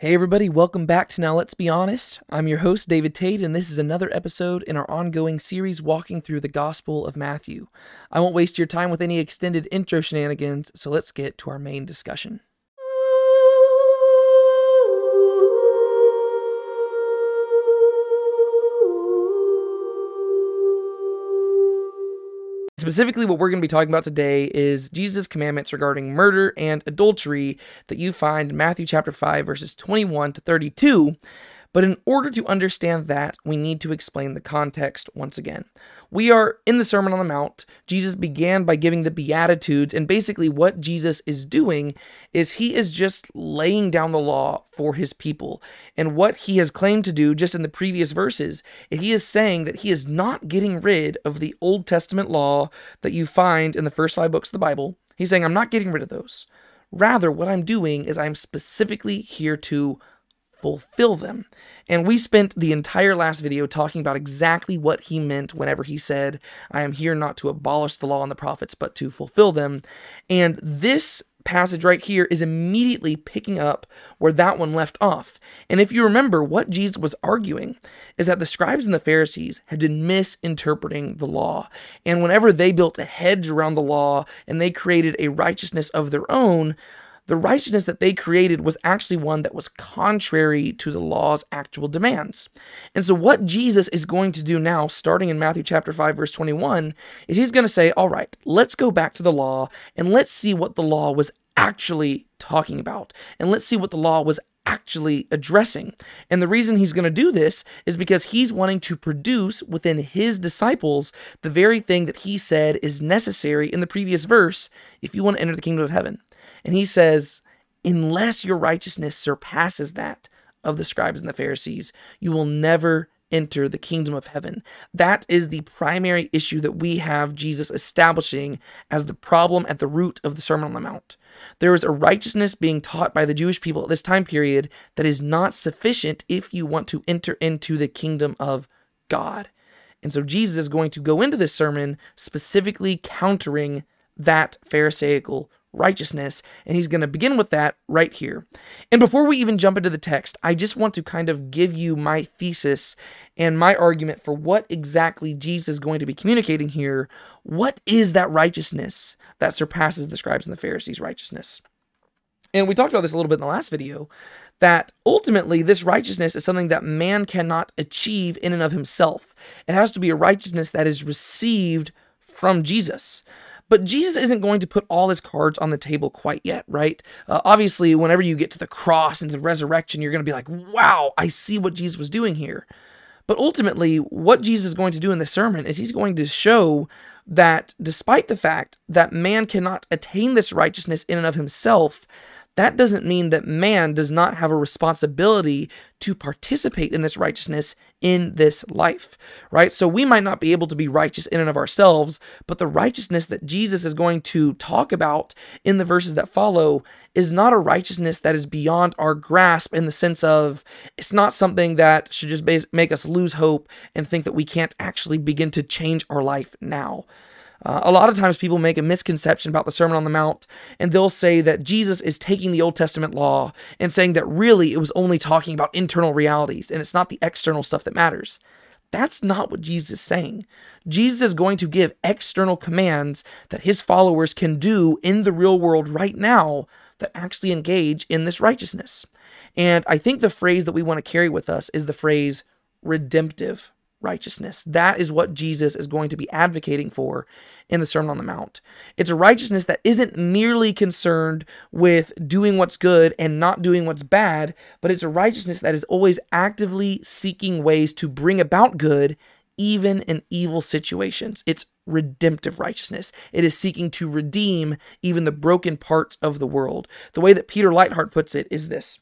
Hey, everybody, welcome back to Now Let's Be Honest. I'm your host, David Tate, and this is another episode in our ongoing series walking through the Gospel of Matthew. I won't waste your time with any extended intro shenanigans, so let's get to our main discussion. Specifically, what we're going to be talking about today is Jesus' commandments regarding murder and adultery that you find in Matthew chapter 5, verses 21 to 32. But in order to understand that, we need to explain the context once again. We are in the Sermon on the Mount. Jesus began by giving the Beatitudes, and basically, what Jesus is doing is he is just laying down the law for his people. And what he has claimed to do just in the previous verses, he is saying that he is not getting rid of the Old Testament law that you find in the first five books of the Bible. He's saying, I'm not getting rid of those. Rather, what I'm doing is I'm specifically here to fulfill them. And we spent the entire last video talking about exactly what he meant whenever he said, I am here not to abolish the law and the prophets, but to fulfill them. And this passage right here is immediately picking up where that one left off. And if you remember, what Jesus was arguing is that the scribes and the Pharisees had been misinterpreting the law. And whenever they built a hedge around the law and they created a righteousness of their own, the righteousness that they created was actually one that was contrary to the law's actual demands. And so, what Jesus is going to do now, starting in Matthew chapter 5, verse 21, is he's going to say, All right, let's go back to the law and let's see what the law was actually talking about. And let's see what the law was actually addressing. And the reason he's going to do this is because he's wanting to produce within his disciples the very thing that he said is necessary in the previous verse if you want to enter the kingdom of heaven. And he says, unless your righteousness surpasses that of the scribes and the Pharisees, you will never enter the kingdom of heaven. That is the primary issue that we have Jesus establishing as the problem at the root of the Sermon on the Mount. There is a righteousness being taught by the Jewish people at this time period that is not sufficient if you want to enter into the kingdom of God. And so Jesus is going to go into this sermon specifically countering that Pharisaical righteousness. And he's going to begin with that right here. And before we even jump into the text, I just want to kind of give you my thesis and my argument for what exactly Jesus is going to be communicating here. What is that righteousness that surpasses the scribes and the Pharisees' righteousness? And we talked about this a little bit in the last video that ultimately this righteousness is something that man cannot achieve in and of himself. It has to be a righteousness that is received from Jesus. But Jesus isn't going to put all his cards on the table quite yet, right? Uh, obviously, whenever you get to the cross and the resurrection, you're going to be like, wow, I see what Jesus was doing here. But ultimately, what Jesus is going to do in this sermon is he's going to show that despite the fact that man cannot attain this righteousness in and of himself, that doesn't mean that man does not have a responsibility to participate in this righteousness in this life, right? So we might not be able to be righteous in and of ourselves, but the righteousness that Jesus is going to talk about in the verses that follow is not a righteousness that is beyond our grasp in the sense of it's not something that should just make us lose hope and think that we can't actually begin to change our life now. Uh, a lot of times people make a misconception about the Sermon on the Mount, and they'll say that Jesus is taking the Old Testament law and saying that really it was only talking about internal realities and it's not the external stuff that matters. That's not what Jesus is saying. Jesus is going to give external commands that his followers can do in the real world right now that actually engage in this righteousness. And I think the phrase that we want to carry with us is the phrase redemptive righteousness. That is what Jesus is going to be advocating for in the Sermon on the Mount. It's a righteousness that isn't merely concerned with doing what's good and not doing what's bad, but it's a righteousness that is always actively seeking ways to bring about good even in evil situations. It's redemptive righteousness. It is seeking to redeem even the broken parts of the world. The way that Peter Leithart puts it is this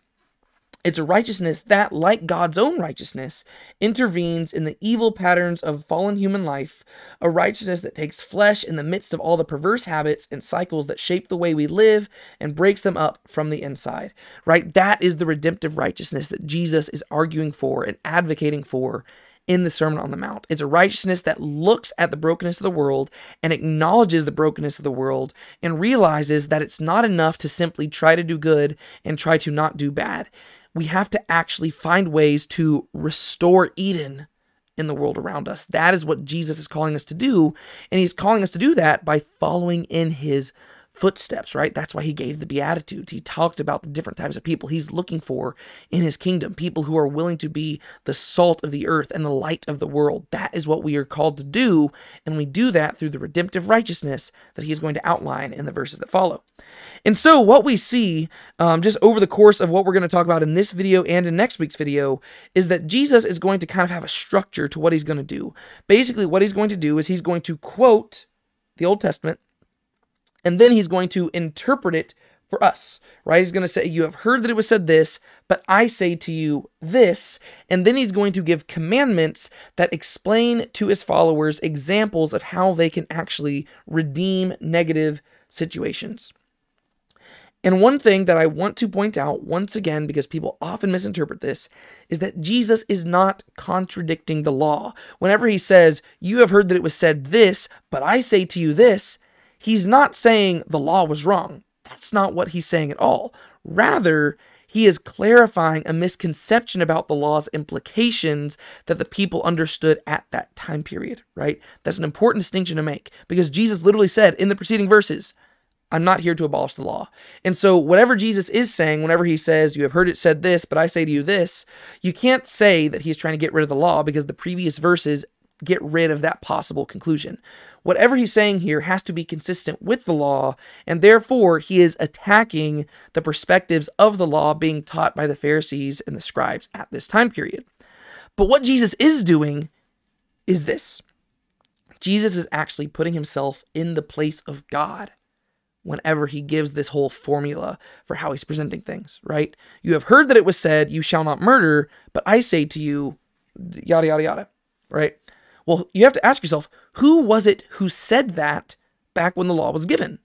it's a righteousness that, like God's own righteousness, intervenes in the evil patterns of fallen human life, a righteousness that takes flesh in the midst of all the perverse habits and cycles that shape the way we live and breaks them up from the inside. Right? That is the redemptive righteousness that Jesus is arguing for and advocating for in the Sermon on the Mount. It's a righteousness that looks at the brokenness of the world and acknowledges the brokenness of the world and realizes that it's not enough to simply try to do good and try to not do bad we have to actually find ways to restore Eden in the world around us. That is what Jesus is calling us to do. And he's calling us to do that by following in his footsteps, right? That's why he gave the Beatitudes. He talked about the different types of people he's looking for in his kingdom people who are willing to be the salt of the earth and the light of the world. That is what we are called to do. And we do that through the redemptive righteousness that he is going to outline in the verses that follow. And so, what we see um, just over the course of what we're going to talk about in this video and in next week's video is that Jesus is going to kind of have a structure to what he's going to do. Basically, what he's going to do is he's going to quote the Old Testament and then he's going to interpret it for us, right? He's going to say, You have heard that it was said this, but I say to you this. And then he's going to give commandments that explain to his followers examples of how they can actually redeem negative situations. And one thing that I want to point out once again, because people often misinterpret this, is that Jesus is not contradicting the law. Whenever he says, You have heard that it was said this, but I say to you this, he's not saying the law was wrong. That's not what he's saying at all. Rather, he is clarifying a misconception about the law's implications that the people understood at that time period, right? That's an important distinction to make because Jesus literally said in the preceding verses, I'm not here to abolish the law. And so, whatever Jesus is saying, whenever he says, You have heard it said this, but I say to you this, you can't say that he's trying to get rid of the law because the previous verses get rid of that possible conclusion. Whatever he's saying here has to be consistent with the law, and therefore he is attacking the perspectives of the law being taught by the Pharisees and the scribes at this time period. But what Jesus is doing is this Jesus is actually putting himself in the place of God whenever he gives this whole formula for how he's presenting things, right? You have heard that it was said, You shall not murder, but I say to you, yada, yada, yada, right? Well, you have to ask yourself who was it who said that back when the law was given?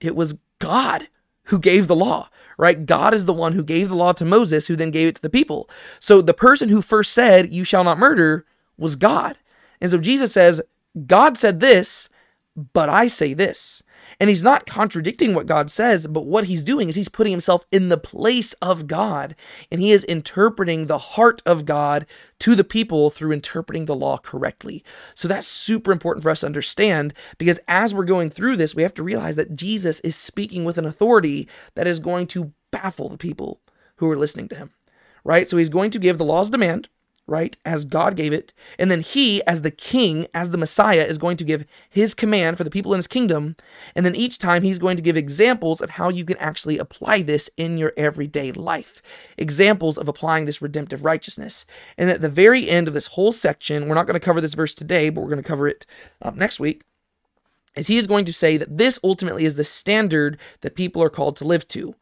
It was God who gave the law, right? God is the one who gave the law to Moses, who then gave it to the people. So the person who first said, You shall not murder, was God. And so Jesus says, God said this, but I say this. And he's not contradicting what God says, but what he's doing is he's putting himself in the place of God and he is interpreting the heart of God to the people through interpreting the law correctly. So that's super important for us to understand because as we're going through this, we have to realize that Jesus is speaking with an authority that is going to baffle the people who are listening to him, right? So he's going to give the law's demand right, as God gave it. And then he, as the king, as the Messiah, is going to give his command for the people in his kingdom. And then each time he's going to give examples of how you can actually apply this in your everyday life. Examples of applying this redemptive righteousness. And at the very end of this whole section, we're not going to cover this verse today, but we're going to cover it um, next week. Is he is going to say that this ultimately is the standard that people are called to live to.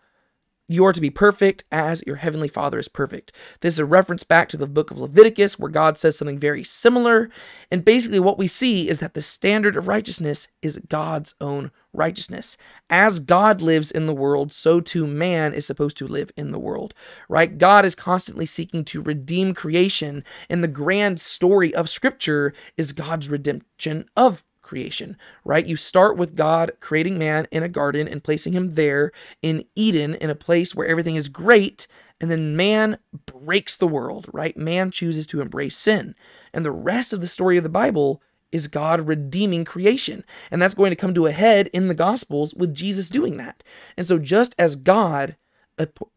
You are to be perfect as your heavenly Father is perfect. This is a reference back to the book of Leviticus where God says something very similar. And basically, what we see is that the standard of righteousness is God's own righteousness. As God lives in the world, so too man is supposed to live in the world, right? God is constantly seeking to redeem creation, and the grand story of Scripture is God's redemption of creation, right? You start with God creating man in a garden and placing him there in Eden, in a place where everything is great, and then man breaks the world, right? Man chooses to embrace sin. And the rest of the story of the Bible is God redeeming creation. And that's going to come to a head in the Gospels with Jesus doing that. And so just as God,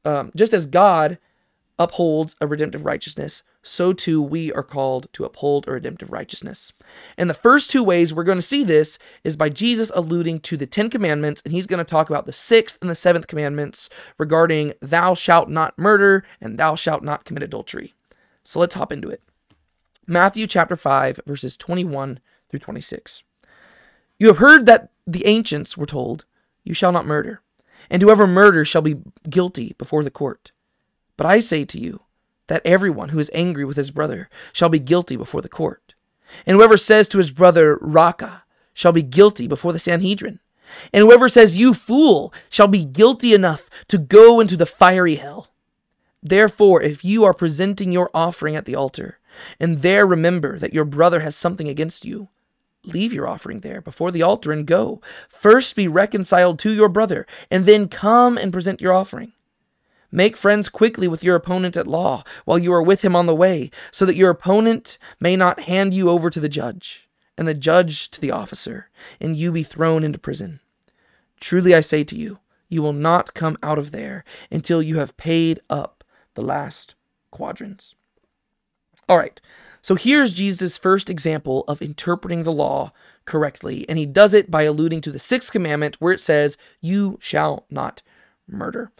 um, just as God upholds a redemptive righteousness, so too we are called to uphold a redemptive righteousness. And the first two ways we're going to see this is by Jesus alluding to the Ten Commandments, and he's going to talk about the sixth and the seventh commandments regarding thou shalt not murder and thou shalt not commit adultery. So let's hop into it. Matthew chapter 5, verses 21 through 26. You have heard that the ancients were told, You shall not murder, and whoever murders shall be guilty before the court. But I say to you that everyone who is angry with his brother shall be guilty before the court. And whoever says to his brother, Raca, shall be guilty before the Sanhedrin. And whoever says, You fool, shall be guilty enough to go into the fiery hell. Therefore, if you are presenting your offering at the altar, and there remember that your brother has something against you, leave your offering there before the altar and go. First be reconciled to your brother, and then come and present your offering. Make friends quickly with your opponent at law while you are with him on the way, so that your opponent may not hand you over to the judge, and the judge to the officer, and you be thrown into prison. Truly I say to you, you will not come out of there until you have paid up the last quadrans. All right, so here's Jesus' first example of interpreting the law correctly, and he does it by alluding to the sixth commandment where it says, You shall not murder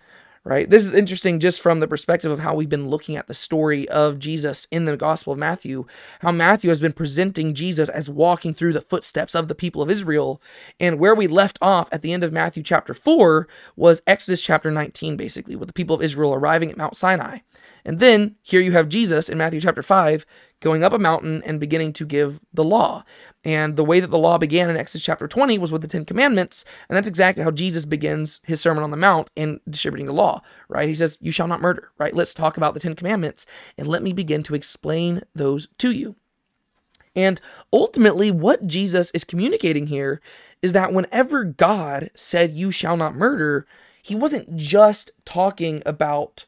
right? This is interesting just from the perspective of how we've been looking at the story of Jesus in the Gospel of Matthew, how Matthew has been presenting Jesus as walking through the footsteps of the people of Israel. And where we left off at the end of Matthew chapter 4 was Exodus chapter 19, basically, with the people of Israel arriving at Mount Sinai. And then here you have Jesus in Matthew chapter 5 going up a mountain and beginning to give the law. And the way that the law began in Exodus chapter 20 was with the Ten Commandments. And that's exactly how Jesus begins his Sermon on the Mount in distributing the law, right? He says, You shall not murder, right? Let's talk about the Ten Commandments and let me begin to explain those to you. And ultimately, what Jesus is communicating here is that whenever God said, You shall not murder, he wasn't just talking about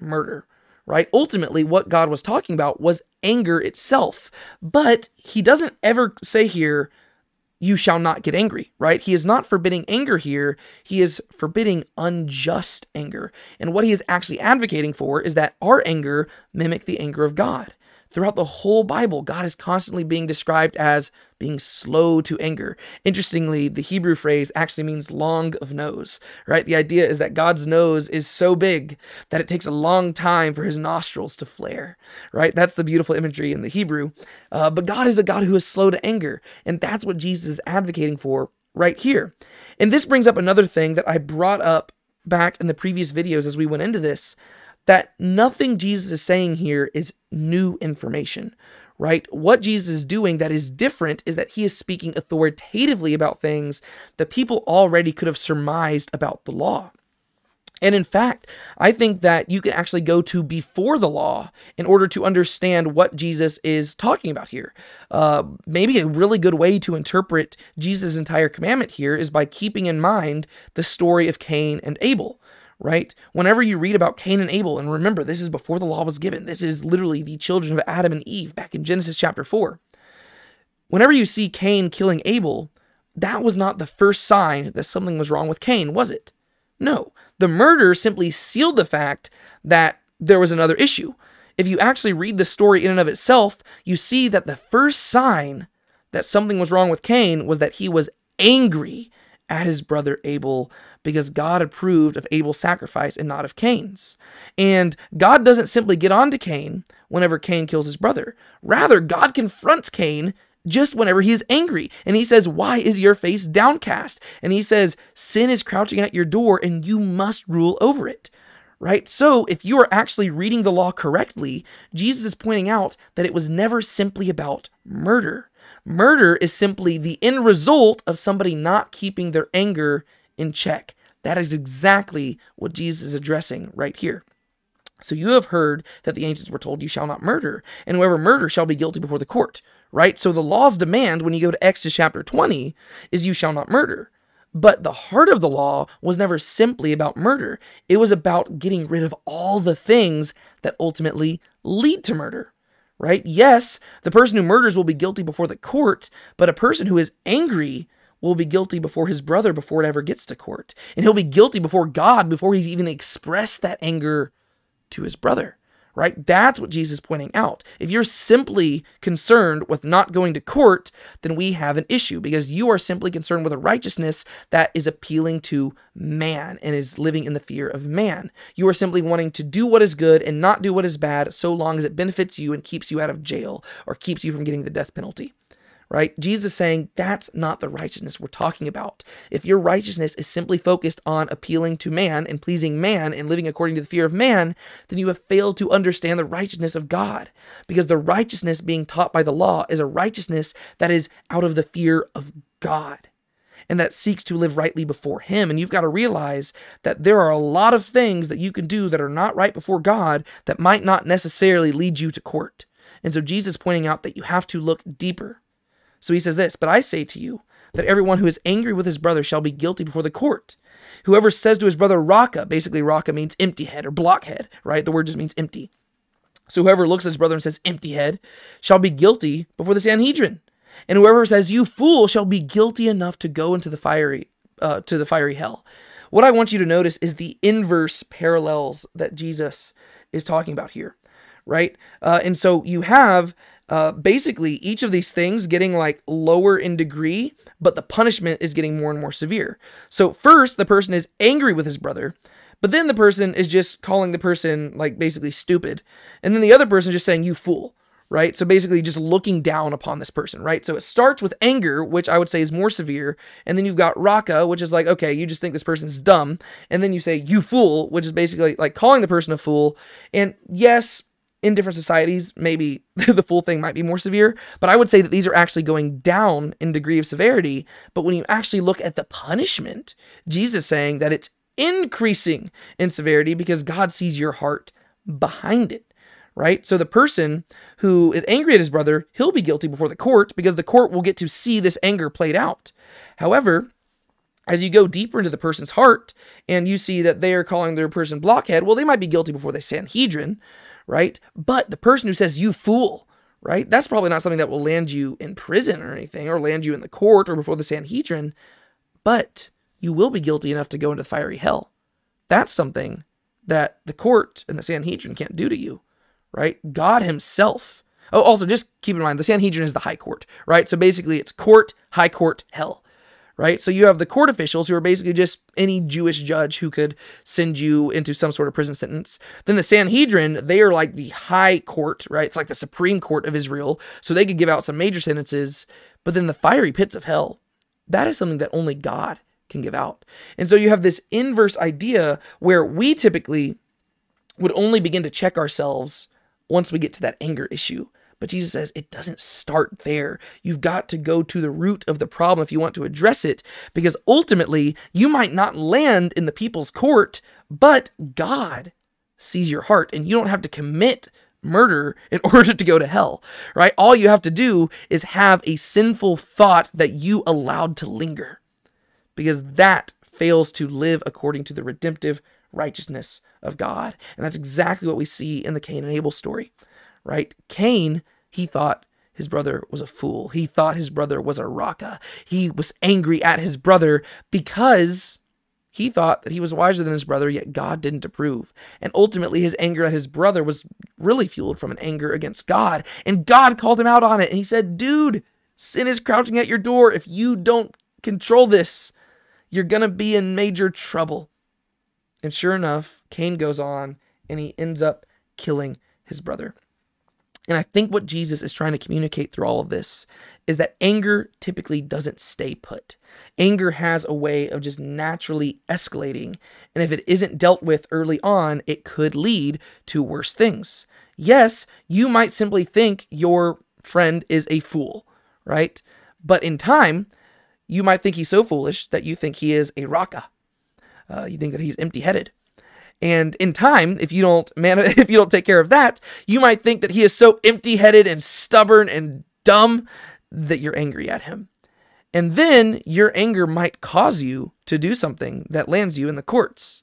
murder right? Ultimately, what God was talking about was anger itself. But he doesn't ever say here, you shall not get angry, right? He is not forbidding anger here. He is forbidding unjust anger. And what he is actually advocating for is that our anger mimic the anger of God. Throughout the whole Bible, God is constantly being described as being slow to anger. Interestingly, the Hebrew phrase actually means long of nose, right? The idea is that God's nose is so big that it takes a long time for his nostrils to flare, right? That's the beautiful imagery in the Hebrew. Uh, but God is a God who is slow to anger, and that's what Jesus is advocating for right here. And this brings up another thing that I brought up back in the previous videos as we went into this that nothing Jesus is saying here is new information, right? What Jesus is doing that is different is that he is speaking authoritatively about things that people already could have surmised about the law. And in fact, I think that you can actually go to before the law in order to understand what Jesus is talking about here. Uh, maybe a really good way to interpret Jesus' entire commandment here is by keeping in mind the story of Cain and Abel right? Whenever you read about Cain and Abel, and remember, this is before the law was given, this is literally the children of Adam and Eve back in Genesis chapter 4. Whenever you see Cain killing Abel, that was not the first sign that something was wrong with Cain, was it? No. The murder simply sealed the fact that there was another issue. If you actually read the story in and of itself, you see that the first sign that something was wrong with Cain was that he was angry at his brother Abel because God approved of Abel's sacrifice and not of Cain's. And God doesn't simply get on to Cain whenever Cain kills his brother. Rather, God confronts Cain just whenever he is angry. And he says, Why is your face downcast? And he says, Sin is crouching at your door and you must rule over it. Right? So, if you are actually reading the law correctly, Jesus is pointing out that it was never simply about murder. Murder is simply the end result of somebody not keeping their anger in check. That is exactly what Jesus is addressing right here. So you have heard that the ancients were told, You shall not murder, and whoever murders shall be guilty before the court, right? So the law's demand, when you go to Exodus chapter 20, is you shall not murder. But the heart of the law was never simply about murder, it was about getting rid of all the things that ultimately lead to murder right? Yes, the person who murders will be guilty before the court, but a person who is angry will be guilty before his brother before it ever gets to court. And he'll be guilty before God before he's even expressed that anger to his brother right? That's what Jesus is pointing out. If you're simply concerned with not going to court, then we have an issue because you are simply concerned with a righteousness that is appealing to man and is living in the fear of man. You are simply wanting to do what is good and not do what is bad so long as it benefits you and keeps you out of jail or keeps you from getting the death penalty right? Jesus saying that's not the righteousness we're talking about. If your righteousness is simply focused on appealing to man and pleasing man and living according to the fear of man, then you have failed to understand the righteousness of God. Because the righteousness being taught by the law is a righteousness that is out of the fear of God and that seeks to live rightly before Him. And you've got to realize that there are a lot of things that you can do that are not right before God that might not necessarily lead you to court. And so Jesus pointing out that you have to look deeper so he says this, but I say to you that everyone who is angry with his brother shall be guilty before the court. Whoever says to his brother Raca, basically Raca means empty head or blockhead, right? The word just means empty. So whoever looks at his brother and says empty head shall be guilty before the Sanhedrin. And whoever says you fool shall be guilty enough to go into the fiery uh, to the fiery hell. What I want you to notice is the inverse parallels that Jesus is talking about here, right? Uh, and so you have uh, basically each of these things getting like lower in degree, but the punishment is getting more and more severe. So, first, the person is angry with his brother, but then the person is just calling the person like basically stupid. And then the other person just saying, you fool right? So basically just looking down upon this person, right? So it starts with anger, which I would say is more severe, and then you've got raca, which is like, okay, you just think this person's dumb, and then you say you fool, which is basically like calling the person a fool. And yes, in different societies, maybe the full thing might be more severe, but I would say that these are actually going down in degree of severity. But when you actually look at the punishment, Jesus saying that it's increasing in severity because God sees your heart behind it right? So the person who is angry at his brother, he'll be guilty before the court because the court will get to see this anger played out. However, as you go deeper into the person's heart and you see that they are calling their person blockhead, well, they might be guilty before the Sanhedrin, right? But the person who says, you fool, right? That's probably not something that will land you in prison or anything or land you in the court or before the Sanhedrin, but you will be guilty enough to go into fiery hell. That's something that the court and the Sanhedrin can't do to you right? God himself. Oh, also, just keep in mind, the Sanhedrin is the high court, right? So basically, it's court, high court, hell, right? So you have the court officials who are basically just any Jewish judge who could send you into some sort of prison sentence. Then the Sanhedrin, they are like the high court, right? It's like the Supreme Court of Israel. So they could give out some major sentences. But then the fiery pits of hell, that is something that only God can give out. And so you have this inverse idea where we typically would only begin to check ourselves once we get to that anger issue. But Jesus says it doesn't start there. You've got to go to the root of the problem if you want to address it, because ultimately you might not land in the people's court, but God sees your heart, and you don't have to commit murder in order to go to hell, right? All you have to do is have a sinful thought that you allowed to linger, because that fails to live according to the redemptive righteousness of God. And that's exactly what we see in the Cain and Abel story, right? Cain, he thought his brother was a fool. He thought his brother was a raca. He was angry at his brother because he thought that he was wiser than his brother, yet God didn't approve. And ultimately, his anger at his brother was really fueled from an anger against God. And God called him out on it. And he said, Dude, sin is crouching at your door. If you don't control this, you're going to be in major trouble. And sure enough, Cain goes on and he ends up killing his brother. And I think what Jesus is trying to communicate through all of this is that anger typically doesn't stay put. Anger has a way of just naturally escalating. And if it isn't dealt with early on, it could lead to worse things. Yes, you might simply think your friend is a fool, right? But in time, you might think he's so foolish that you think he is a raca, uh, you think that he's empty-headed. And in time, if you don't man, if you don't take care of that, you might think that he is so empty-headed and stubborn and dumb that you're angry at him. And then your anger might cause you to do something that lands you in the courts.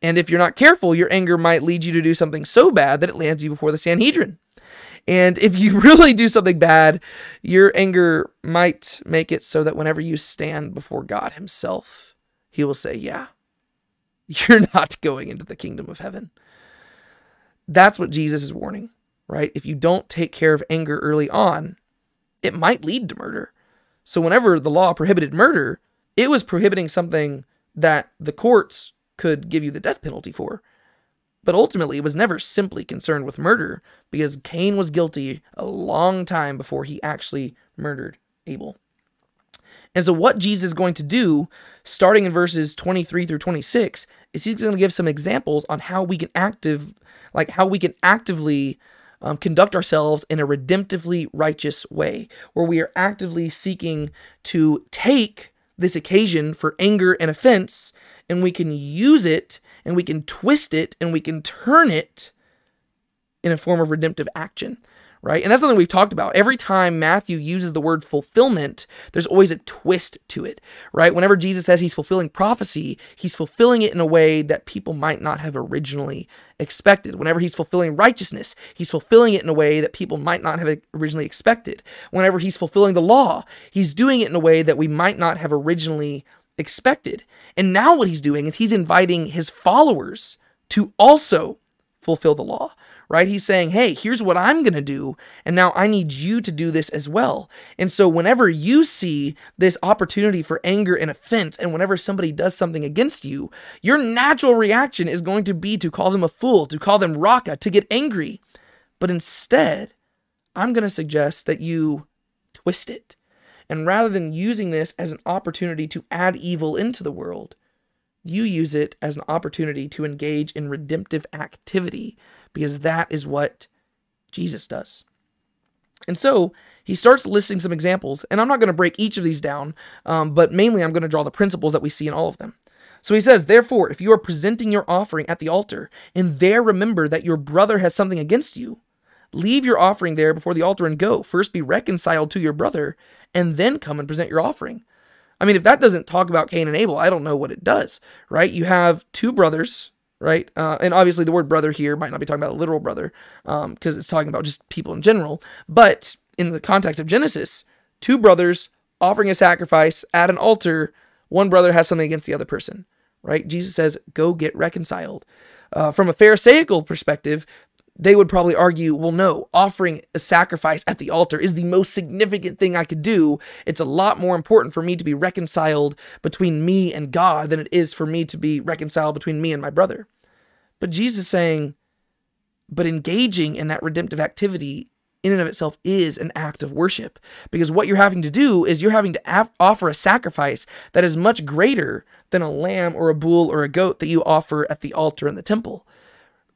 And if you're not careful, your anger might lead you to do something so bad that it lands you before the Sanhedrin. And if you really do something bad, your anger might make it so that whenever you stand before God Himself, He will say, Yeah, you're not going into the kingdom of heaven. That's what Jesus is warning, right? If you don't take care of anger early on, it might lead to murder. So, whenever the law prohibited murder, it was prohibiting something that the courts could give you the death penalty for. But ultimately, it was never simply concerned with murder because Cain was guilty a long time before he actually murdered Abel. And so, what Jesus is going to do, starting in verses 23 through 26, is he's going to give some examples on how we can active, like how we can actively um, conduct ourselves in a redemptively righteous way, where we are actively seeking to take this occasion for anger and offense, and we can use it, and we can twist it, and we can turn it in a form of redemptive action right? And that's something we've talked about. Every time Matthew uses the word fulfillment, there's always a twist to it, right? Whenever Jesus says he's fulfilling prophecy, he's fulfilling it in a way that people might not have originally expected. Whenever he's fulfilling righteousness, he's fulfilling it in a way that people might not have originally expected. Whenever he's fulfilling the law, he's doing it in a way that we might not have originally expected. And now what he's doing is he's inviting his followers to also fulfill the law right? He's saying, hey, here's what I'm going to do. And now I need you to do this as well. And so whenever you see this opportunity for anger and offense, and whenever somebody does something against you, your natural reaction is going to be to call them a fool, to call them raka, to get angry. But instead, I'm going to suggest that you twist it. And rather than using this as an opportunity to add evil into the world, you use it as an opportunity to engage in redemptive activity because that is what Jesus does. And so he starts listing some examples, and I'm not going to break each of these down, um, but mainly I'm going to draw the principles that we see in all of them. So he says, Therefore, if you are presenting your offering at the altar, and there remember that your brother has something against you, leave your offering there before the altar and go. First be reconciled to your brother, and then come and present your offering. I mean, if that doesn't talk about Cain and Abel, I don't know what it does, right? You have two brothers right? Uh, and obviously, the word brother here might not be talking about a literal brother because um, it's talking about just people in general. But in the context of Genesis, two brothers offering a sacrifice at an altar, one brother has something against the other person, right? Jesus says, go get reconciled. Uh, from a Pharisaical perspective, they would probably argue, well, no, offering a sacrifice at the altar is the most significant thing I could do. It's a lot more important for me to be reconciled between me and God than it is for me to be reconciled between me and my brother. But Jesus saying, but engaging in that redemptive activity in and of itself is an act of worship because what you're having to do is you're having to af- offer a sacrifice that is much greater than a lamb or a bull or a goat that you offer at the altar in the temple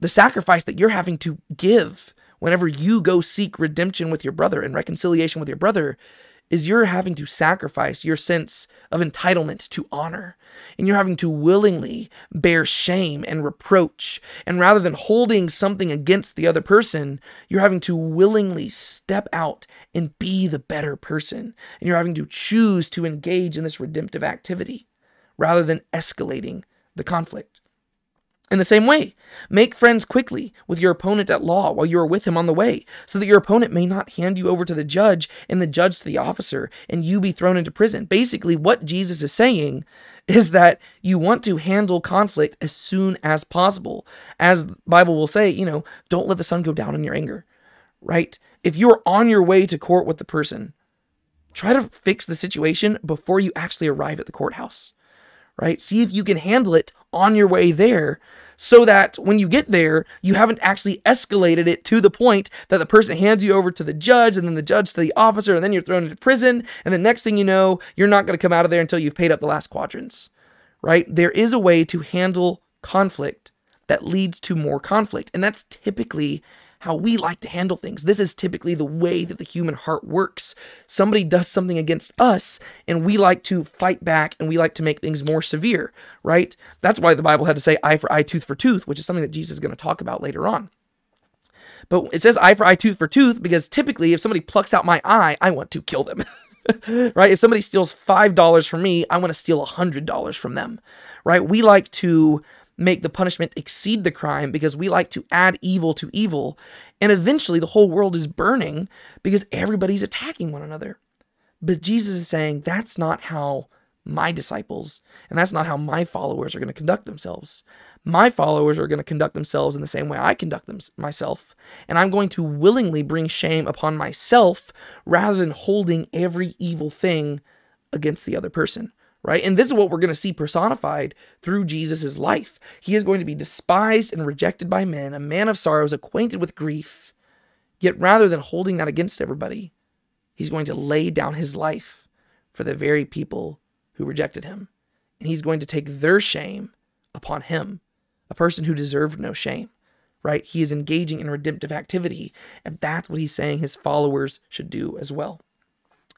the sacrifice that you're having to give whenever you go seek redemption with your brother and reconciliation with your brother is you're having to sacrifice your sense of entitlement to honor. And you're having to willingly bear shame and reproach. And rather than holding something against the other person, you're having to willingly step out and be the better person. And you're having to choose to engage in this redemptive activity rather than escalating the conflict. In the same way, make friends quickly with your opponent at law while you are with him on the way, so that your opponent may not hand you over to the judge and the judge to the officer and you be thrown into prison. Basically, what Jesus is saying is that you want to handle conflict as soon as possible. As the Bible will say, you know, don't let the sun go down in your anger, right? If you're on your way to court with the person, try to fix the situation before you actually arrive at the courthouse right? See if you can handle it on your way there so that when you get there, you haven't actually escalated it to the point that the person hands you over to the judge and then the judge to the officer and then you're thrown into prison. And the next thing you know, you're not going to come out of there until you've paid up the last quadrans, right? There is a way to handle conflict that leads to more conflict. And that's typically how we like to handle things. This is typically the way that the human heart works. Somebody does something against us, and we like to fight back and we like to make things more severe, right? That's why the Bible had to say eye for eye, tooth for tooth, which is something that Jesus is going to talk about later on. But it says eye for eye, tooth for tooth because typically, if somebody plucks out my eye, I want to kill them. right? If somebody steals $5 from me, I want to steal $100 from them, right? We like to make the punishment exceed the crime because we like to add evil to evil. And eventually the whole world is burning because everybody's attacking one another. But Jesus is saying that's not how my disciples and that's not how my followers are going to conduct themselves. My followers are going to conduct themselves in the same way I conduct them myself, and I'm going to willingly bring shame upon myself rather than holding every evil thing against the other person right? And this is what we're going to see personified through Jesus' life. He is going to be despised and rejected by men, a man of sorrows, acquainted with grief. Yet rather than holding that against everybody, he's going to lay down his life for the very people who rejected him. And he's going to take their shame upon him, a person who deserved no shame, right? He is engaging in redemptive activity, and that's what he's saying his followers should do as well.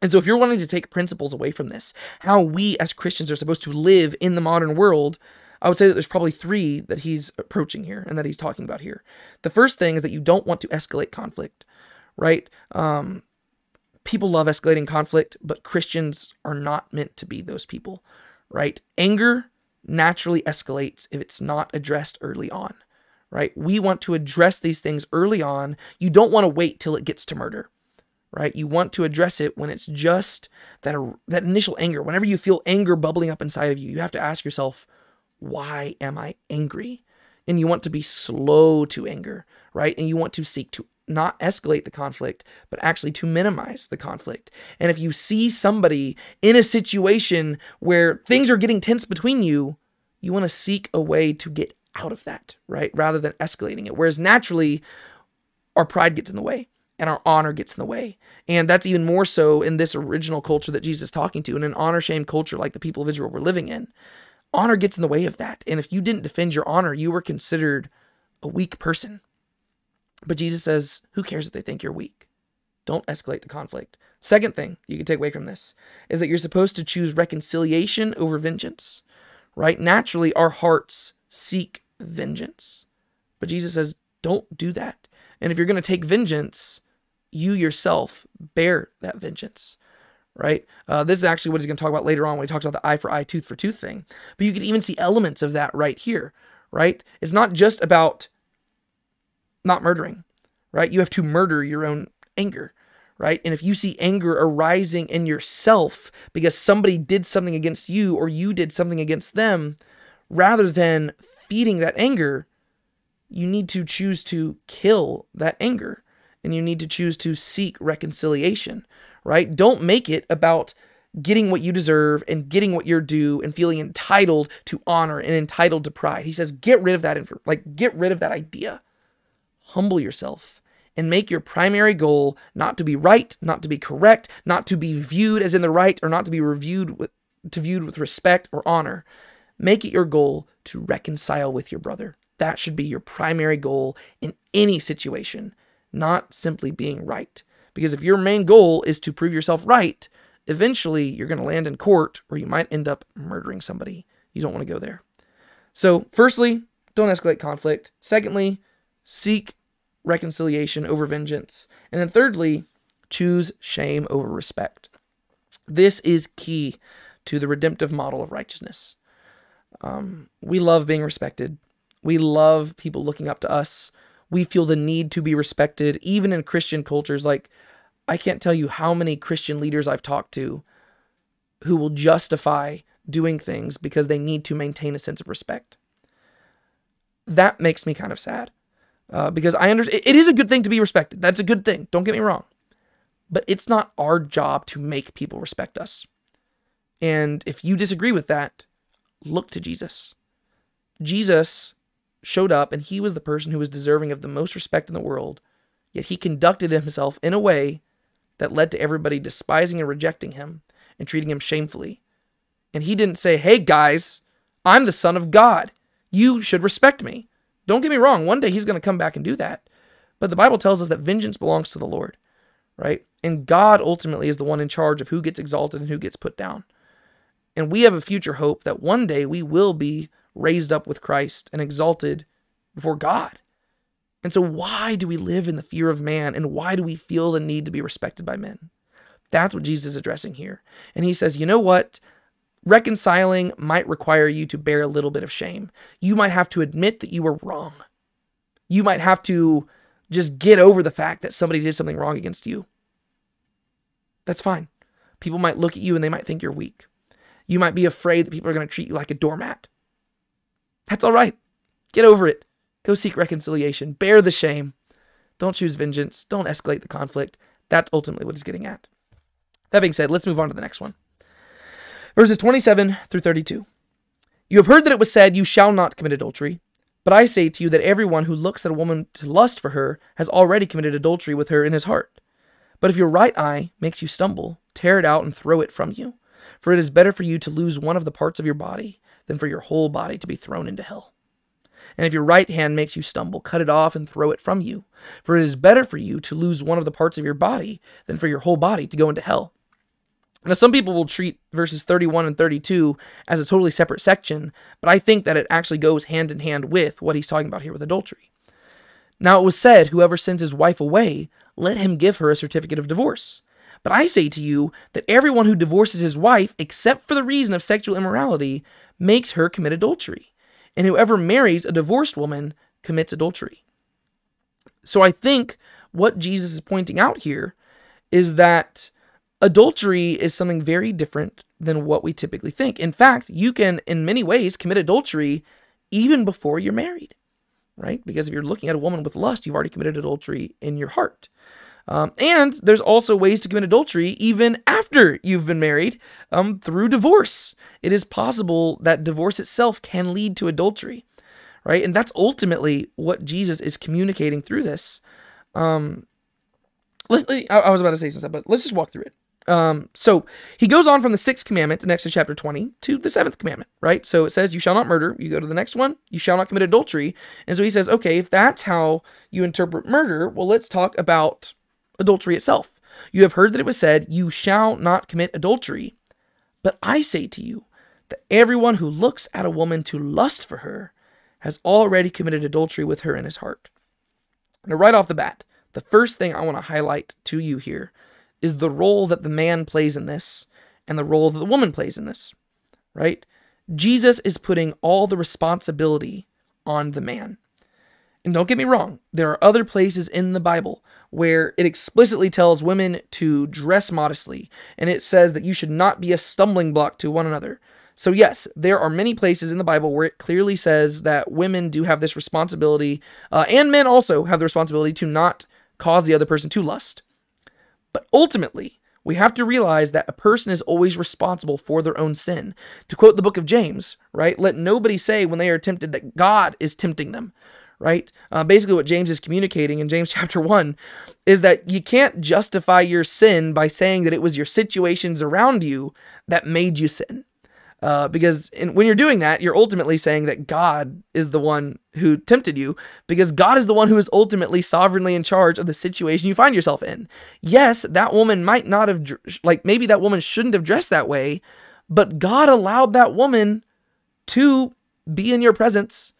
And so, if you're wanting to take principles away from this, how we as Christians are supposed to live in the modern world, I would say that there's probably three that he's approaching here and that he's talking about here. The first thing is that you don't want to escalate conflict, right? Um, people love escalating conflict, but Christians are not meant to be those people, right? Anger naturally escalates if it's not addressed early on, right? We want to address these things early on. You don't want to wait till it gets to murder, right? You want to address it when it's just that that initial anger. Whenever you feel anger bubbling up inside of you, you have to ask yourself, why am I angry? And you want to be slow to anger, right? And you want to seek to not escalate the conflict, but actually to minimize the conflict. And if you see somebody in a situation where things are getting tense between you, you want to seek a way to get out of that, right? Rather than escalating it. Whereas naturally, our pride gets in the way and our honor gets in the way. And that's even more so in this original culture that Jesus is talking to, in an honor shame culture like the people of Israel were living in. Honor gets in the way of that. And if you didn't defend your honor, you were considered a weak person. But Jesus says, who cares if they think you're weak? Don't escalate the conflict. Second thing you can take away from this is that you're supposed to choose reconciliation over vengeance, right? Naturally, our hearts seek vengeance. But Jesus says, don't do that. And if you're going to take vengeance, you yourself bear that vengeance, right? Uh, this is actually what he's going to talk about later on when he talks about the eye for eye, tooth for tooth thing. But you can even see elements of that right here, right? It's not just about not murdering, right? You have to murder your own anger, right? And if you see anger arising in yourself because somebody did something against you or you did something against them, rather than feeding that anger, you need to choose to kill that anger and you need to choose to seek reconciliation, right? Don't make it about getting what you deserve and getting what you're due and feeling entitled to honor and entitled to pride. He says, get rid of that, like, get rid of that idea humble yourself and make your primary goal not to be right, not to be correct, not to be viewed as in the right, or not to be reviewed with to viewed with respect or honor. Make it your goal to reconcile with your brother. That should be your primary goal in any situation, not simply being right. Because if your main goal is to prove yourself right, eventually you're going to land in court or you might end up murdering somebody. You don't want to go there. So, firstly, don't escalate conflict. Secondly, seek reconciliation over vengeance. And then thirdly, choose shame over respect. This is key to the redemptive model of righteousness. Um, we love being respected. We love people looking up to us. We feel the need to be respected, even in Christian cultures. Like, I can't tell you how many Christian leaders I've talked to who will justify doing things because they need to maintain a sense of respect. That makes me kind of sad uh, because I understand it is a good thing to be respected. That's a good thing. Don't get me wrong, but it's not our job to make people respect us. And if you disagree with that, look to Jesus. Jesus showed up, and he was the person who was deserving of the most respect in the world. Yet he conducted himself in a way that led to everybody despising and rejecting him and treating him shamefully. And he didn't say, Hey guys, I'm the Son of God. You should respect me. Don't get me wrong, one day he's going to come back and do that. But the Bible tells us that vengeance belongs to the Lord, right? And God ultimately is the one in charge of who gets exalted and who gets put down. And we have a future hope that one day we will be raised up with Christ and exalted before God. And so, why do we live in the fear of man and why do we feel the need to be respected by men? That's what Jesus is addressing here. And he says, you know what? Reconciling might require you to bear a little bit of shame. You might have to admit that you were wrong. You might have to just get over the fact that somebody did something wrong against you. That's fine. People might look at you and they might think you're weak. You might be afraid that people are going to treat you like a doormat. That's all right. Get over it. Go seek reconciliation. Bear the shame. Don't choose vengeance. Don't escalate the conflict. That's ultimately what he's getting at. That being said, let's move on to the next one. Verses 27 through 32. You have heard that it was said, You shall not commit adultery. But I say to you that everyone who looks at a woman to lust for her has already committed adultery with her in his heart. But if your right eye makes you stumble, tear it out and throw it from you. For it is better for you to lose one of the parts of your body than for your whole body to be thrown into hell. And if your right hand makes you stumble, cut it off and throw it from you. For it is better for you to lose one of the parts of your body than for your whole body to go into hell. Now, some people will treat verses 31 and 32 as a totally separate section, but I think that it actually goes hand in hand with what he's talking about here with adultery. Now it was said, Whoever sends his wife away, let him give her a certificate of divorce. But I say to you that everyone who divorces his wife, except for the reason of sexual immorality, makes her commit adultery. And whoever marries a divorced woman commits adultery. So I think what Jesus is pointing out here is that adultery is something very different than what we typically think. In fact, you can, in many ways, commit adultery even before you're married, right? Because if you're looking at a woman with lust, you've already committed adultery in your heart. Um, and there's also ways to commit adultery even after you've been married um, through divorce. It is possible that divorce itself can lead to adultery, right? And that's ultimately what Jesus is communicating through this. Um, let's, I was about to say some stuff, but let's just walk through it. Um, so he goes on from the sixth commandment in Exodus chapter 20 to the seventh commandment, right? So it says, You shall not murder. You go to the next one, you shall not commit adultery. And so he says, Okay, if that's how you interpret murder, well, let's talk about adultery itself. You have heard that it was said, You shall not commit adultery. But I say to you that everyone who looks at a woman to lust for her has already committed adultery with her in his heart. Now, right off the bat, the first thing I want to highlight to you here is the role that the man plays in this and the role that the woman plays in this, right? Jesus is putting all the responsibility on the man. And don't get me wrong, there are other places in the Bible where it explicitly tells women to dress modestly, and it says that you should not be a stumbling block to one another. So, yes, there are many places in the Bible where it clearly says that women do have this responsibility, uh, and men also have the responsibility to not cause the other person to lust. But ultimately, we have to realize that a person is always responsible for their own sin. To quote the book of James, right? Let nobody say when they are tempted that God is tempting them, right? Uh, basically, what James is communicating in James chapter 1 is that you can't justify your sin by saying that it was your situations around you that made you sin. Uh, because in, when you're doing that, you're ultimately saying that God is the one who tempted you, because God is the one who is ultimately sovereignly in charge of the situation you find yourself in. Yes, that woman might not have, like, maybe that woman shouldn't have dressed that way, but God allowed that woman to be in your presence.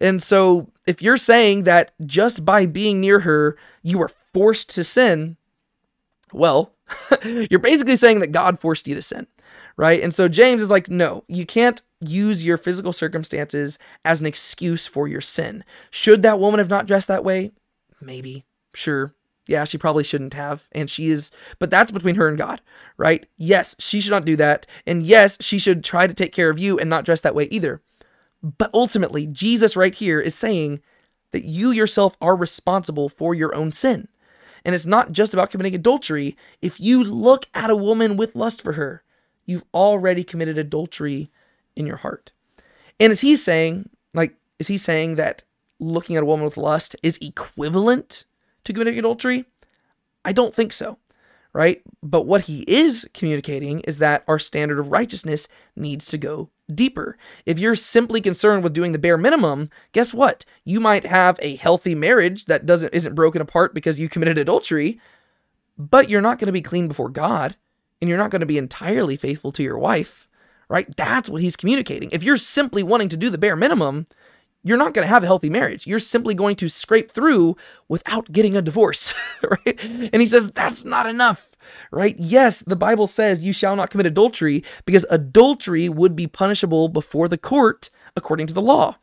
And so if you're saying that just by being near her, you were forced to sin, well, you're basically saying that God forced you to sin right? And so James is like, no, you can't use your physical circumstances as an excuse for your sin. Should that woman have not dressed that way? Maybe, sure. Yeah, she probably shouldn't have. And she is, but that's between her and God, right? Yes, she should not do that. And yes, she should try to take care of you and not dress that way either. But ultimately, Jesus right here is saying that you yourself are responsible for your own sin. And it's not just about committing adultery. If you look at a woman with lust for her, you've already committed adultery in your heart. And is he saying, like, is he saying that looking at a woman with lust is equivalent to committing adultery? I don't think so, right? But what he is communicating is that our standard of righteousness needs to go deeper. If you're simply concerned with doing the bare minimum, guess what? You might have a healthy marriage that doesn't isn't broken apart because you committed adultery, but you're not going to be clean before God and you're not going to be entirely faithful to your wife, right? That's what he's communicating. If you're simply wanting to do the bare minimum, you're not going to have a healthy marriage. You're simply going to scrape through without getting a divorce, right? And he says that's not enough, right? Yes, the Bible says you shall not commit adultery because adultery would be punishable before the court according to the law.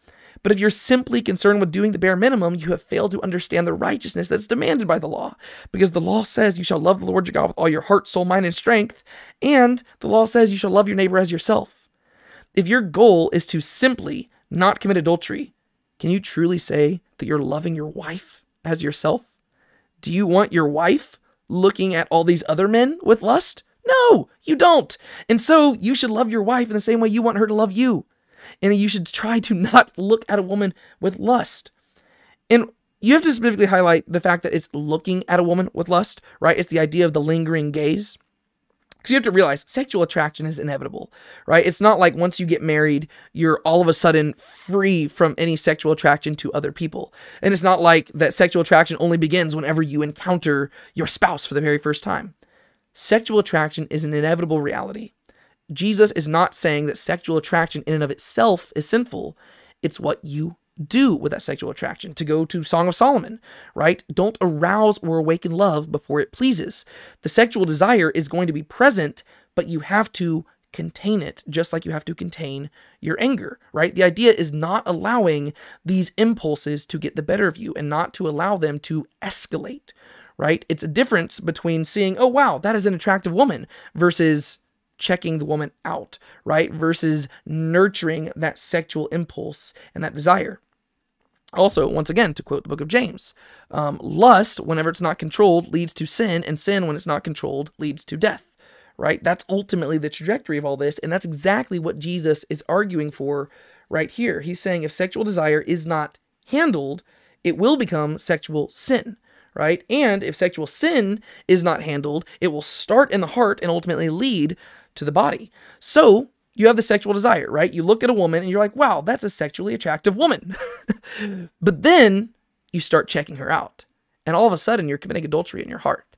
But if you're simply concerned with doing the bare minimum, you have failed to understand the righteousness that's demanded by the law. Because the law says you shall love the Lord your God with all your heart, soul, mind, and strength. And the law says you shall love your neighbor as yourself. If your goal is to simply not commit adultery, can you truly say that you're loving your wife as yourself? Do you want your wife looking at all these other men with lust? No, you don't. And so you should love your wife in the same way you want her to love you and you should try to not look at a woman with lust. And you have to specifically highlight the fact that it's looking at a woman with lust, right? It's the idea of the lingering gaze. Because you have to realize sexual attraction is inevitable, right? It's not like once you get married, you're all of a sudden free from any sexual attraction to other people. And it's not like that sexual attraction only begins whenever you encounter your spouse for the very first time. Sexual attraction is an inevitable reality. Jesus is not saying that sexual attraction in and of itself is sinful. It's what you do with that sexual attraction. To go to Song of Solomon, right? Don't arouse or awaken love before it pleases. The sexual desire is going to be present, but you have to contain it, just like you have to contain your anger, right? The idea is not allowing these impulses to get the better of you and not to allow them to escalate, right? It's a difference between seeing, oh, wow, that is an attractive woman versus checking the woman out, right? Versus nurturing that sexual impulse and that desire. Also, once again, to quote the book of James, um, lust, whenever it's not controlled, leads to sin, and sin, when it's not controlled, leads to death, right? That's ultimately the trajectory of all this, and that's exactly what Jesus is arguing for right here. He's saying if sexual desire is not handled, it will become sexual sin, right? And if sexual sin is not handled, it will start in the heart and ultimately lead to the body. So you have the sexual desire, right? You look at a woman and you're like, wow, that's a sexually attractive woman. but then you start checking her out. And all of a sudden you're committing adultery in your heart,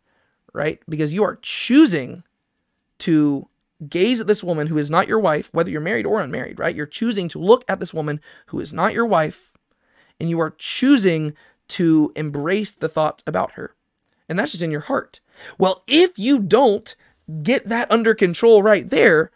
right? Because you are choosing to gaze at this woman who is not your wife, whether you're married or unmarried, right? You're choosing to look at this woman who is not your wife, and you are choosing to embrace the thoughts about her. And that's just in your heart. Well, if you don't get that under control right there,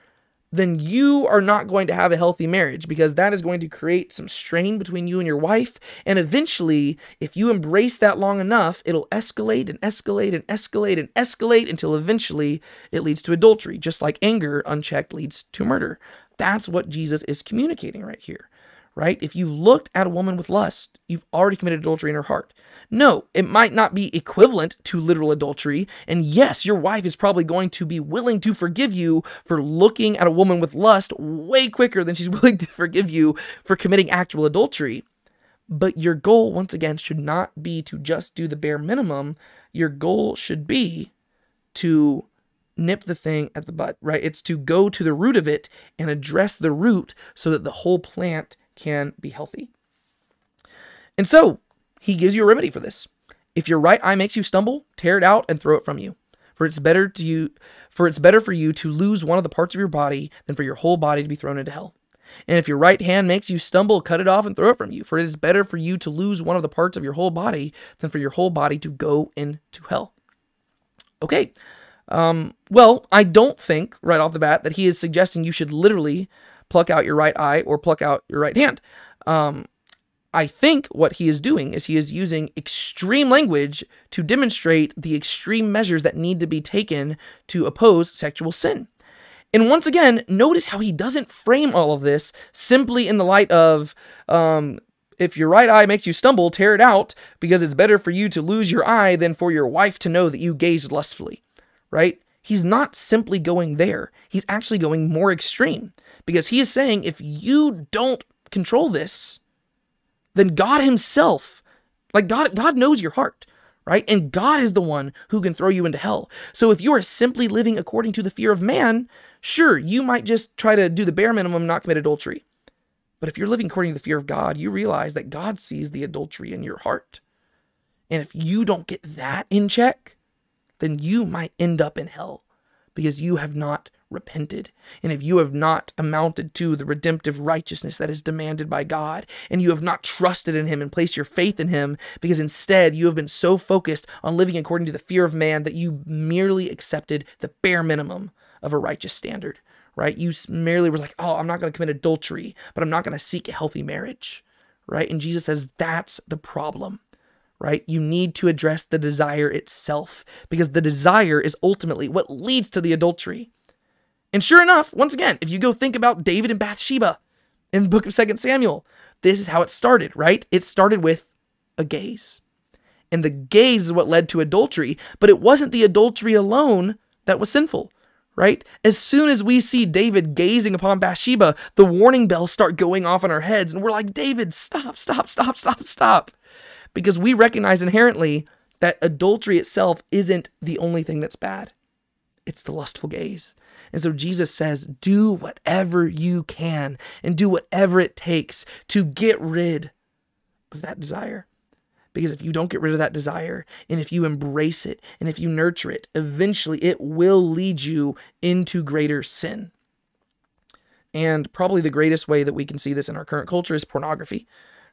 then you are not going to have a healthy marriage because that is going to create some strain between you and your wife. And eventually, if you embrace that long enough, it'll escalate and escalate and escalate and escalate until eventually it leads to adultery, just like anger unchecked leads to murder. That's what Jesus is communicating right here right? If you looked at a woman with lust, you've already committed adultery in her heart. No, it might not be equivalent to literal adultery. And yes, your wife is probably going to be willing to forgive you for looking at a woman with lust way quicker than she's willing to forgive you for committing actual adultery. But your goal, once again, should not be to just do the bare minimum. Your goal should be to nip the thing at the butt, right? It's to go to the root of it and address the root so that the whole plant can be healthy. And so he gives you a remedy for this. If your right eye makes you stumble, tear it out and throw it from you. For it's better to you for it's better for you to lose one of the parts of your body than for your whole body to be thrown into hell. And if your right hand makes you stumble, cut it off and throw it from you. For it is better for you to lose one of the parts of your whole body than for your whole body to go into hell. Okay. Um, well, I don't think right off the bat that he is suggesting you should literally pluck out your right eye or pluck out your right hand. Um, I think what he is doing is he is using extreme language to demonstrate the extreme measures that need to be taken to oppose sexual sin. And once again, notice how he doesn't frame all of this simply in the light of um, if your right eye makes you stumble, tear it out because it's better for you to lose your eye than for your wife to know that you gazed lustfully, right? He's not simply going there. He's actually going more extreme because he is saying if you don't control this, then God himself, like God God knows your heart, right? And God is the one who can throw you into hell. So if you are simply living according to the fear of man, sure, you might just try to do the bare minimum, not commit adultery. But if you're living according to the fear of God, you realize that God sees the adultery in your heart. And if you don't get that in check, then you might end up in hell because you have not repented, and if you have not amounted to the redemptive righteousness that is demanded by God, and you have not trusted in Him and placed your faith in Him, because instead you have been so focused on living according to the fear of man that you merely accepted the bare minimum of a righteous standard, right? You merely were like, oh, I'm not going to commit adultery, but I'm not going to seek a healthy marriage, right? And Jesus says that's the problem right? You need to address the desire itself because the desire is ultimately what leads to the adultery. And sure enough, once again, if you go think about David and Bathsheba in the book of 2 Samuel, this is how it started, right? It started with a gaze. And the gaze is what led to adultery, but it wasn't the adultery alone that was sinful, right? As soon as we see David gazing upon Bathsheba, the warning bells start going off in our heads, and we're like, David, stop, stop, stop, stop, stop because we recognize inherently that adultery itself isn't the only thing that's bad. It's the lustful gaze. And so Jesus says, do whatever you can and do whatever it takes to get rid of that desire. Because if you don't get rid of that desire, and if you embrace it, and if you nurture it, eventually it will lead you into greater sin. And probably the greatest way that we can see this in our current culture is pornography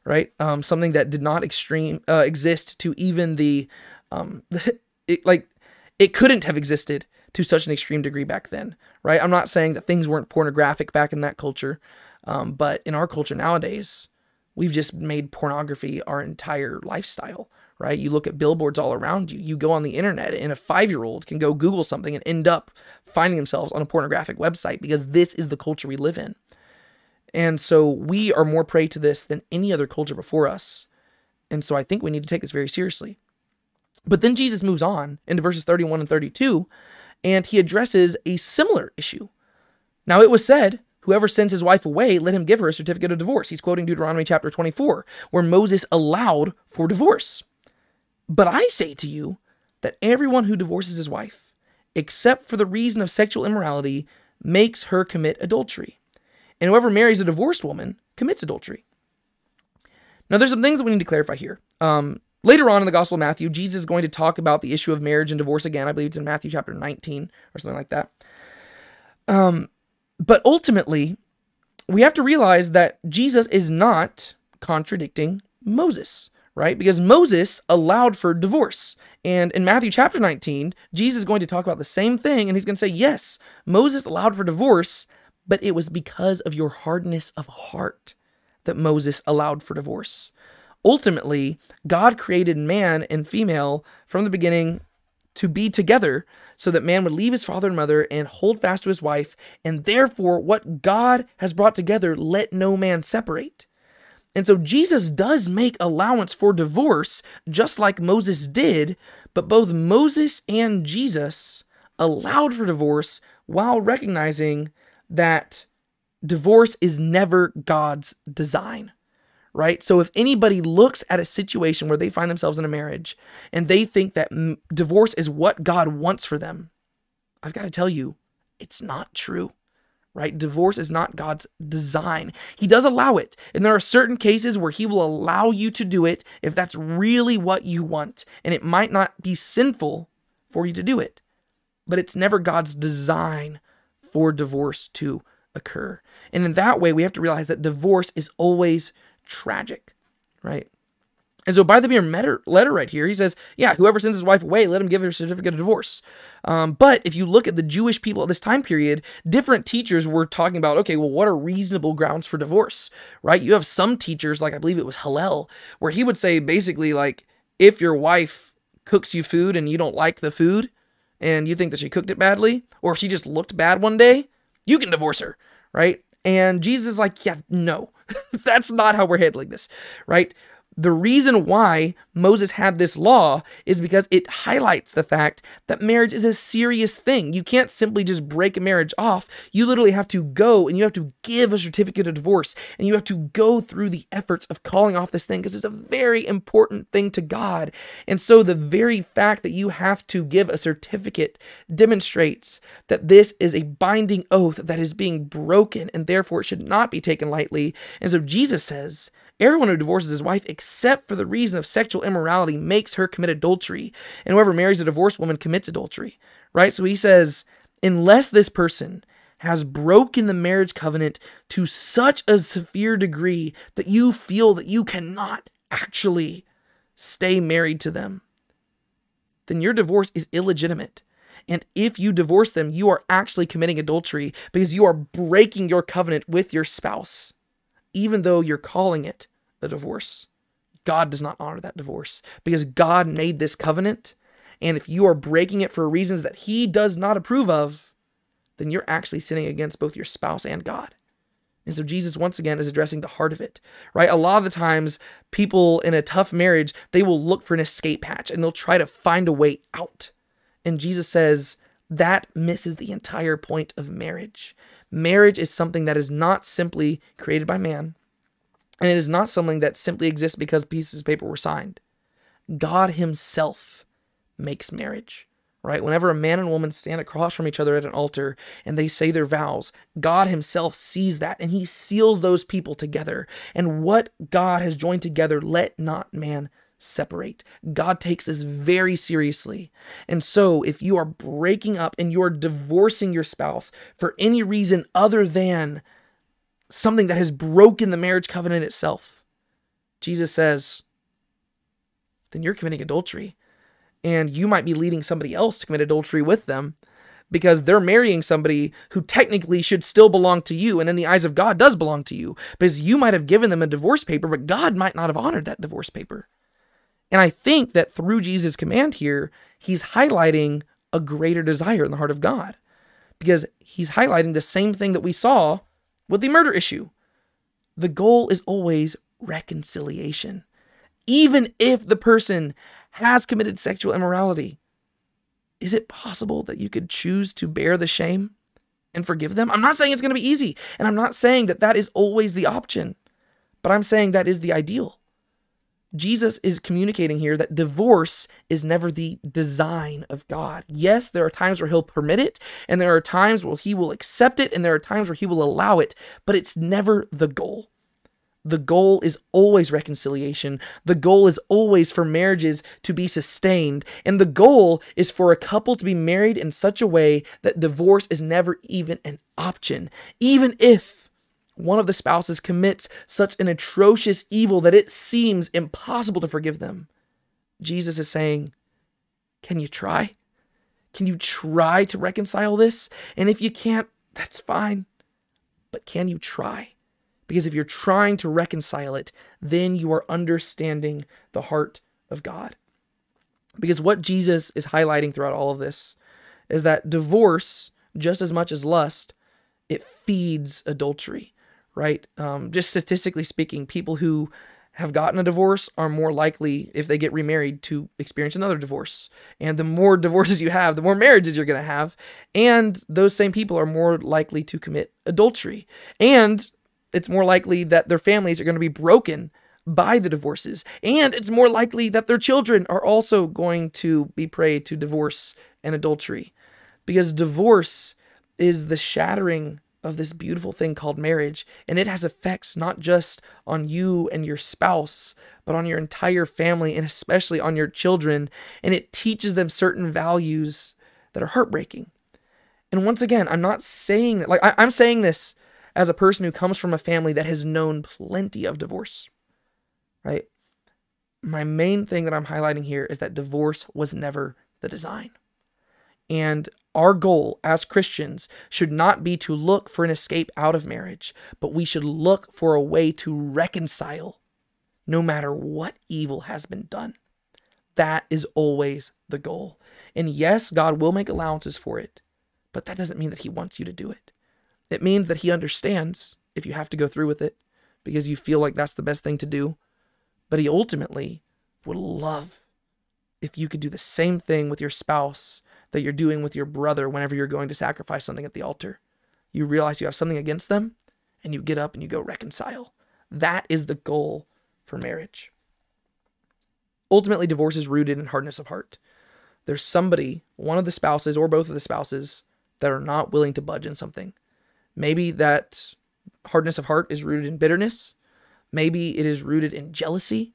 right? Um, something that did not extreme uh, exist to even the, um, it, like, it couldn't have existed to such an extreme degree back then, right? I'm not saying that things weren't pornographic back in that culture, um, but in our culture nowadays, we've just made pornography our entire lifestyle, right? You look at billboards all around you. You go on the internet, and a five year old can go Google something and end up finding themselves on a pornographic website because this is the culture we live in. And so we are more prey to this than any other culture before us. And so I think we need to take this very seriously. But then Jesus moves on into verses 31 and 32, and he addresses a similar issue. Now it was said, Whoever sends his wife away, let him give her a certificate of divorce. He's quoting Deuteronomy chapter 24, where Moses allowed for divorce. But I say to you that everyone who divorces his wife, except for the reason of sexual immorality, makes her commit adultery. And whoever marries a divorced woman commits adultery. Now, there's some things that we need to clarify here. Um, later on in the Gospel of Matthew, Jesus is going to talk about the issue of marriage and divorce again. I believe it's in Matthew chapter 19 or something like that. Um, but ultimately, we have to realize that Jesus is not contradicting Moses right? Because Moses allowed for divorce. And in Matthew chapter 19, Jesus is going to talk about the same thing, and he's going to say, Yes, Moses allowed for divorce, but it was because of your hardness of heart that Moses allowed for divorce. Ultimately, God created man and female from the beginning to be together so that man would leave his father and mother and hold fast to his wife, and therefore, what God has brought together, let no man separate. And so Jesus does make allowance for divorce, just like Moses did, but both Moses and Jesus allowed for divorce while recognizing that divorce is never God's design, right? So if anybody looks at a situation where they find themselves in a marriage and they think that divorce is what God wants for them, I've got to tell you, it's not true right? Divorce is not God's design. He does allow it. And there are certain cases where He will allow you to do it if that's really what you want. And it might not be sinful for you to do it, but it's never God's design for divorce to occur. And in that way, we have to realize that divorce is always tragic, right? And so, by the mere letter right here, he says, Yeah, whoever sends his wife away, let him give her a certificate of divorce. Um, but if you look at the Jewish people at this time period, different teachers were talking about, okay, well, what are reasonable grounds for divorce, right? You have some teachers, like I believe it was Hillel, where he would say basically, like, if your wife cooks you food and you don't like the food and you think that she cooked it badly, or if she just looked bad one day, you can divorce her, right? And Jesus is like, Yeah, no, that's not how we're handling this, right? The reason why Moses had this law is because it highlights the fact that marriage is a serious thing. You can't simply just break a marriage off. You literally have to go and you have to give a certificate of divorce and you have to go through the efforts of calling off this thing because it's a very important thing to God. And so the very fact that you have to give a certificate demonstrates that this is a binding oath that is being broken and therefore it should not be taken lightly. And so Jesus says, Everyone who divorces his wife, except for the reason of sexual immorality, makes her commit adultery. And whoever marries a divorced woman commits adultery. Right? So he says, unless this person has broken the marriage covenant to such a severe degree that you feel that you cannot actually stay married to them, then your divorce is illegitimate. And if you divorce them, you are actually committing adultery because you are breaking your covenant with your spouse, even though you're calling it a divorce. God does not honor that divorce because God made this covenant. And if you are breaking it for reasons that He does not approve of, then you're actually sinning against both your spouse and God. And so Jesus once again is addressing the heart of it, right? A lot of the times people in a tough marriage, they will look for an escape hatch and they'll try to find a way out. And Jesus says that misses the entire point of marriage. Marriage is something that is not simply created by man, and it is not something that simply exists because pieces of paper were signed. God Himself makes marriage, right? Whenever a man and woman stand across from each other at an altar and they say their vows, God Himself sees that and He seals those people together. And what God has joined together, let not man separate. God takes this very seriously. And so, if you are breaking up and you're divorcing your spouse for any reason other than something that has broken the marriage covenant itself, Jesus says, then you're committing adultery. And you might be leading somebody else to commit adultery with them because they're marrying somebody who technically should still belong to you and in the eyes of God does belong to you because you might have given them a divorce paper, but God might not have honored that divorce paper. And I think that through Jesus' command here, he's highlighting a greater desire in the heart of God because he's highlighting the same thing that we saw with the murder issue. The goal is always reconciliation. Even if the person has committed sexual immorality, is it possible that you could choose to bear the shame and forgive them? I'm not saying it's going to be easy, and I'm not saying that that is always the option, but I'm saying that is the ideal. Jesus is communicating here that divorce is never the design of God. Yes, there are times where he'll permit it, and there are times where he will accept it, and there are times where he will allow it, but it's never the goal. The goal is always reconciliation. The goal is always for marriages to be sustained. And the goal is for a couple to be married in such a way that divorce is never even an option. Even if one of the spouses commits such an atrocious evil that it seems impossible to forgive them, Jesus is saying, Can you try? Can you try to reconcile this? And if you can't, that's fine. But can you try? Because if you're trying to reconcile it, then you are understanding the heart of God. Because what Jesus is highlighting throughout all of this is that divorce, just as much as lust, it feeds adultery, right? Um, just statistically speaking, people who have gotten a divorce are more likely, if they get remarried, to experience another divorce. And the more divorces you have, the more marriages you're going to have. And those same people are more likely to commit adultery. And it's more likely that their families are going to be broken by the divorces. And it's more likely that their children are also going to be prey to divorce and adultery. Because divorce is the shattering of this beautiful thing called marriage. And it has effects not just on you and your spouse, but on your entire family and especially on your children. And it teaches them certain values that are heartbreaking. And once again, I'm not saying that, like, I, am saying this as a person who comes from a family that has known plenty of divorce, right? My main thing that I'm highlighting here is that divorce was never the design. And our goal as Christians should not be to look for an escape out of marriage, but we should look for a way to reconcile no matter what evil has been done. That is always the goal. And yes, God will make allowances for it, but that doesn't mean that He wants you to do it. It means that he understands if you have to go through with it because you feel like that's the best thing to do. But he ultimately would love if you could do the same thing with your spouse that you're doing with your brother whenever you're going to sacrifice something at the altar. You realize you have something against them and you get up and you go reconcile. That is the goal for marriage. Ultimately, divorce is rooted in hardness of heart. There's somebody, one of the spouses or both of the spouses, that are not willing to budge in something. Maybe that hardness of heart is rooted in bitterness. Maybe it is rooted in jealousy.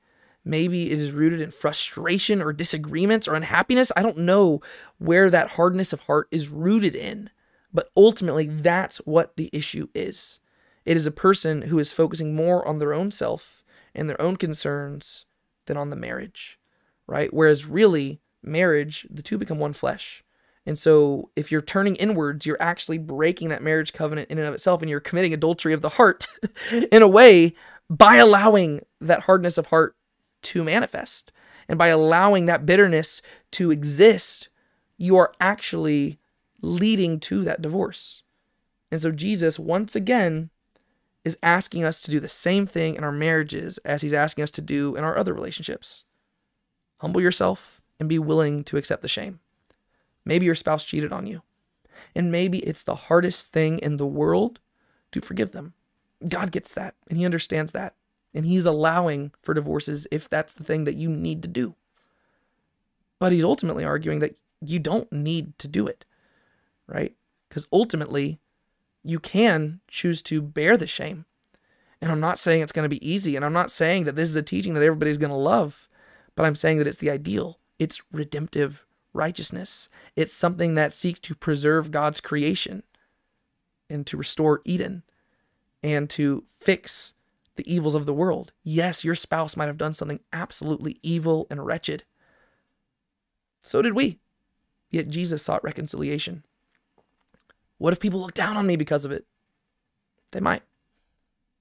Maybe it is rooted in frustration or disagreements or unhappiness. I don't know where that hardness of heart is rooted in, but ultimately, that's what the issue is. It is a person who is focusing more on their own self and their own concerns than on the marriage, right? Whereas, really, marriage, the two become one flesh. And so if you're turning inwards, you're actually breaking that marriage covenant in and of itself, and you're committing adultery of the heart in a way by allowing that hardness of heart to manifest. And by allowing that bitterness to exist, you are actually leading to that divorce. And so Jesus, once again, is asking us to do the same thing in our marriages as he's asking us to do in our other relationships. Humble yourself and be willing to accept the shame. Maybe your spouse cheated on you. And maybe it's the hardest thing in the world to forgive them. God gets that and He understands that. And He's allowing for divorces if that's the thing that you need to do. But He's ultimately arguing that you don't need to do it, right? Because ultimately, you can choose to bear the shame. And I'm not saying it's going to be easy. And I'm not saying that this is a teaching that everybody's going to love, but I'm saying that it's the ideal. It's redemptive righteousness. It's something that seeks to preserve God's creation and to restore Eden and to fix the evils of the world. Yes, your spouse might have done something absolutely evil and wretched. So did we. Yet Jesus sought reconciliation. What if people look down on me because of it? They might.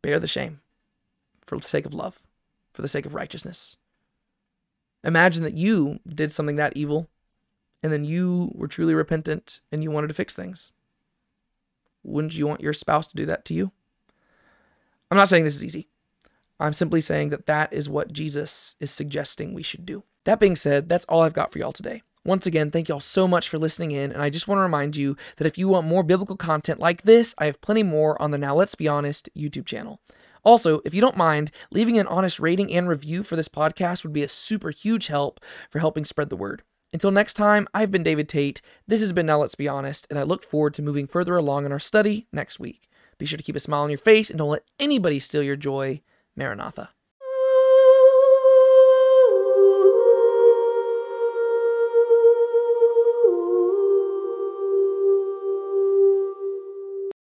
Bear the shame for the sake of love, for the sake of righteousness. Imagine that you did something that evil and then you were truly repentant and you wanted to fix things. Wouldn't you want your spouse to do that to you? I'm not saying this is easy. I'm simply saying that that is what Jesus is suggesting we should do. That being said, that's all I've got for y'all today. Once again, thank y'all so much for listening in, and I just want to remind you that if you want more biblical content like this, I have plenty more on the Now Let's Be Honest YouTube channel. Also, if you don't mind, leaving an honest rating and review for this podcast would be a super huge help for helping spread the word. Until next time, I've been David Tate. This has been Now Let's Be Honest, and I look forward to moving further along in our study next week. Be sure to keep a smile on your face and don't let anybody steal your joy. Maranatha.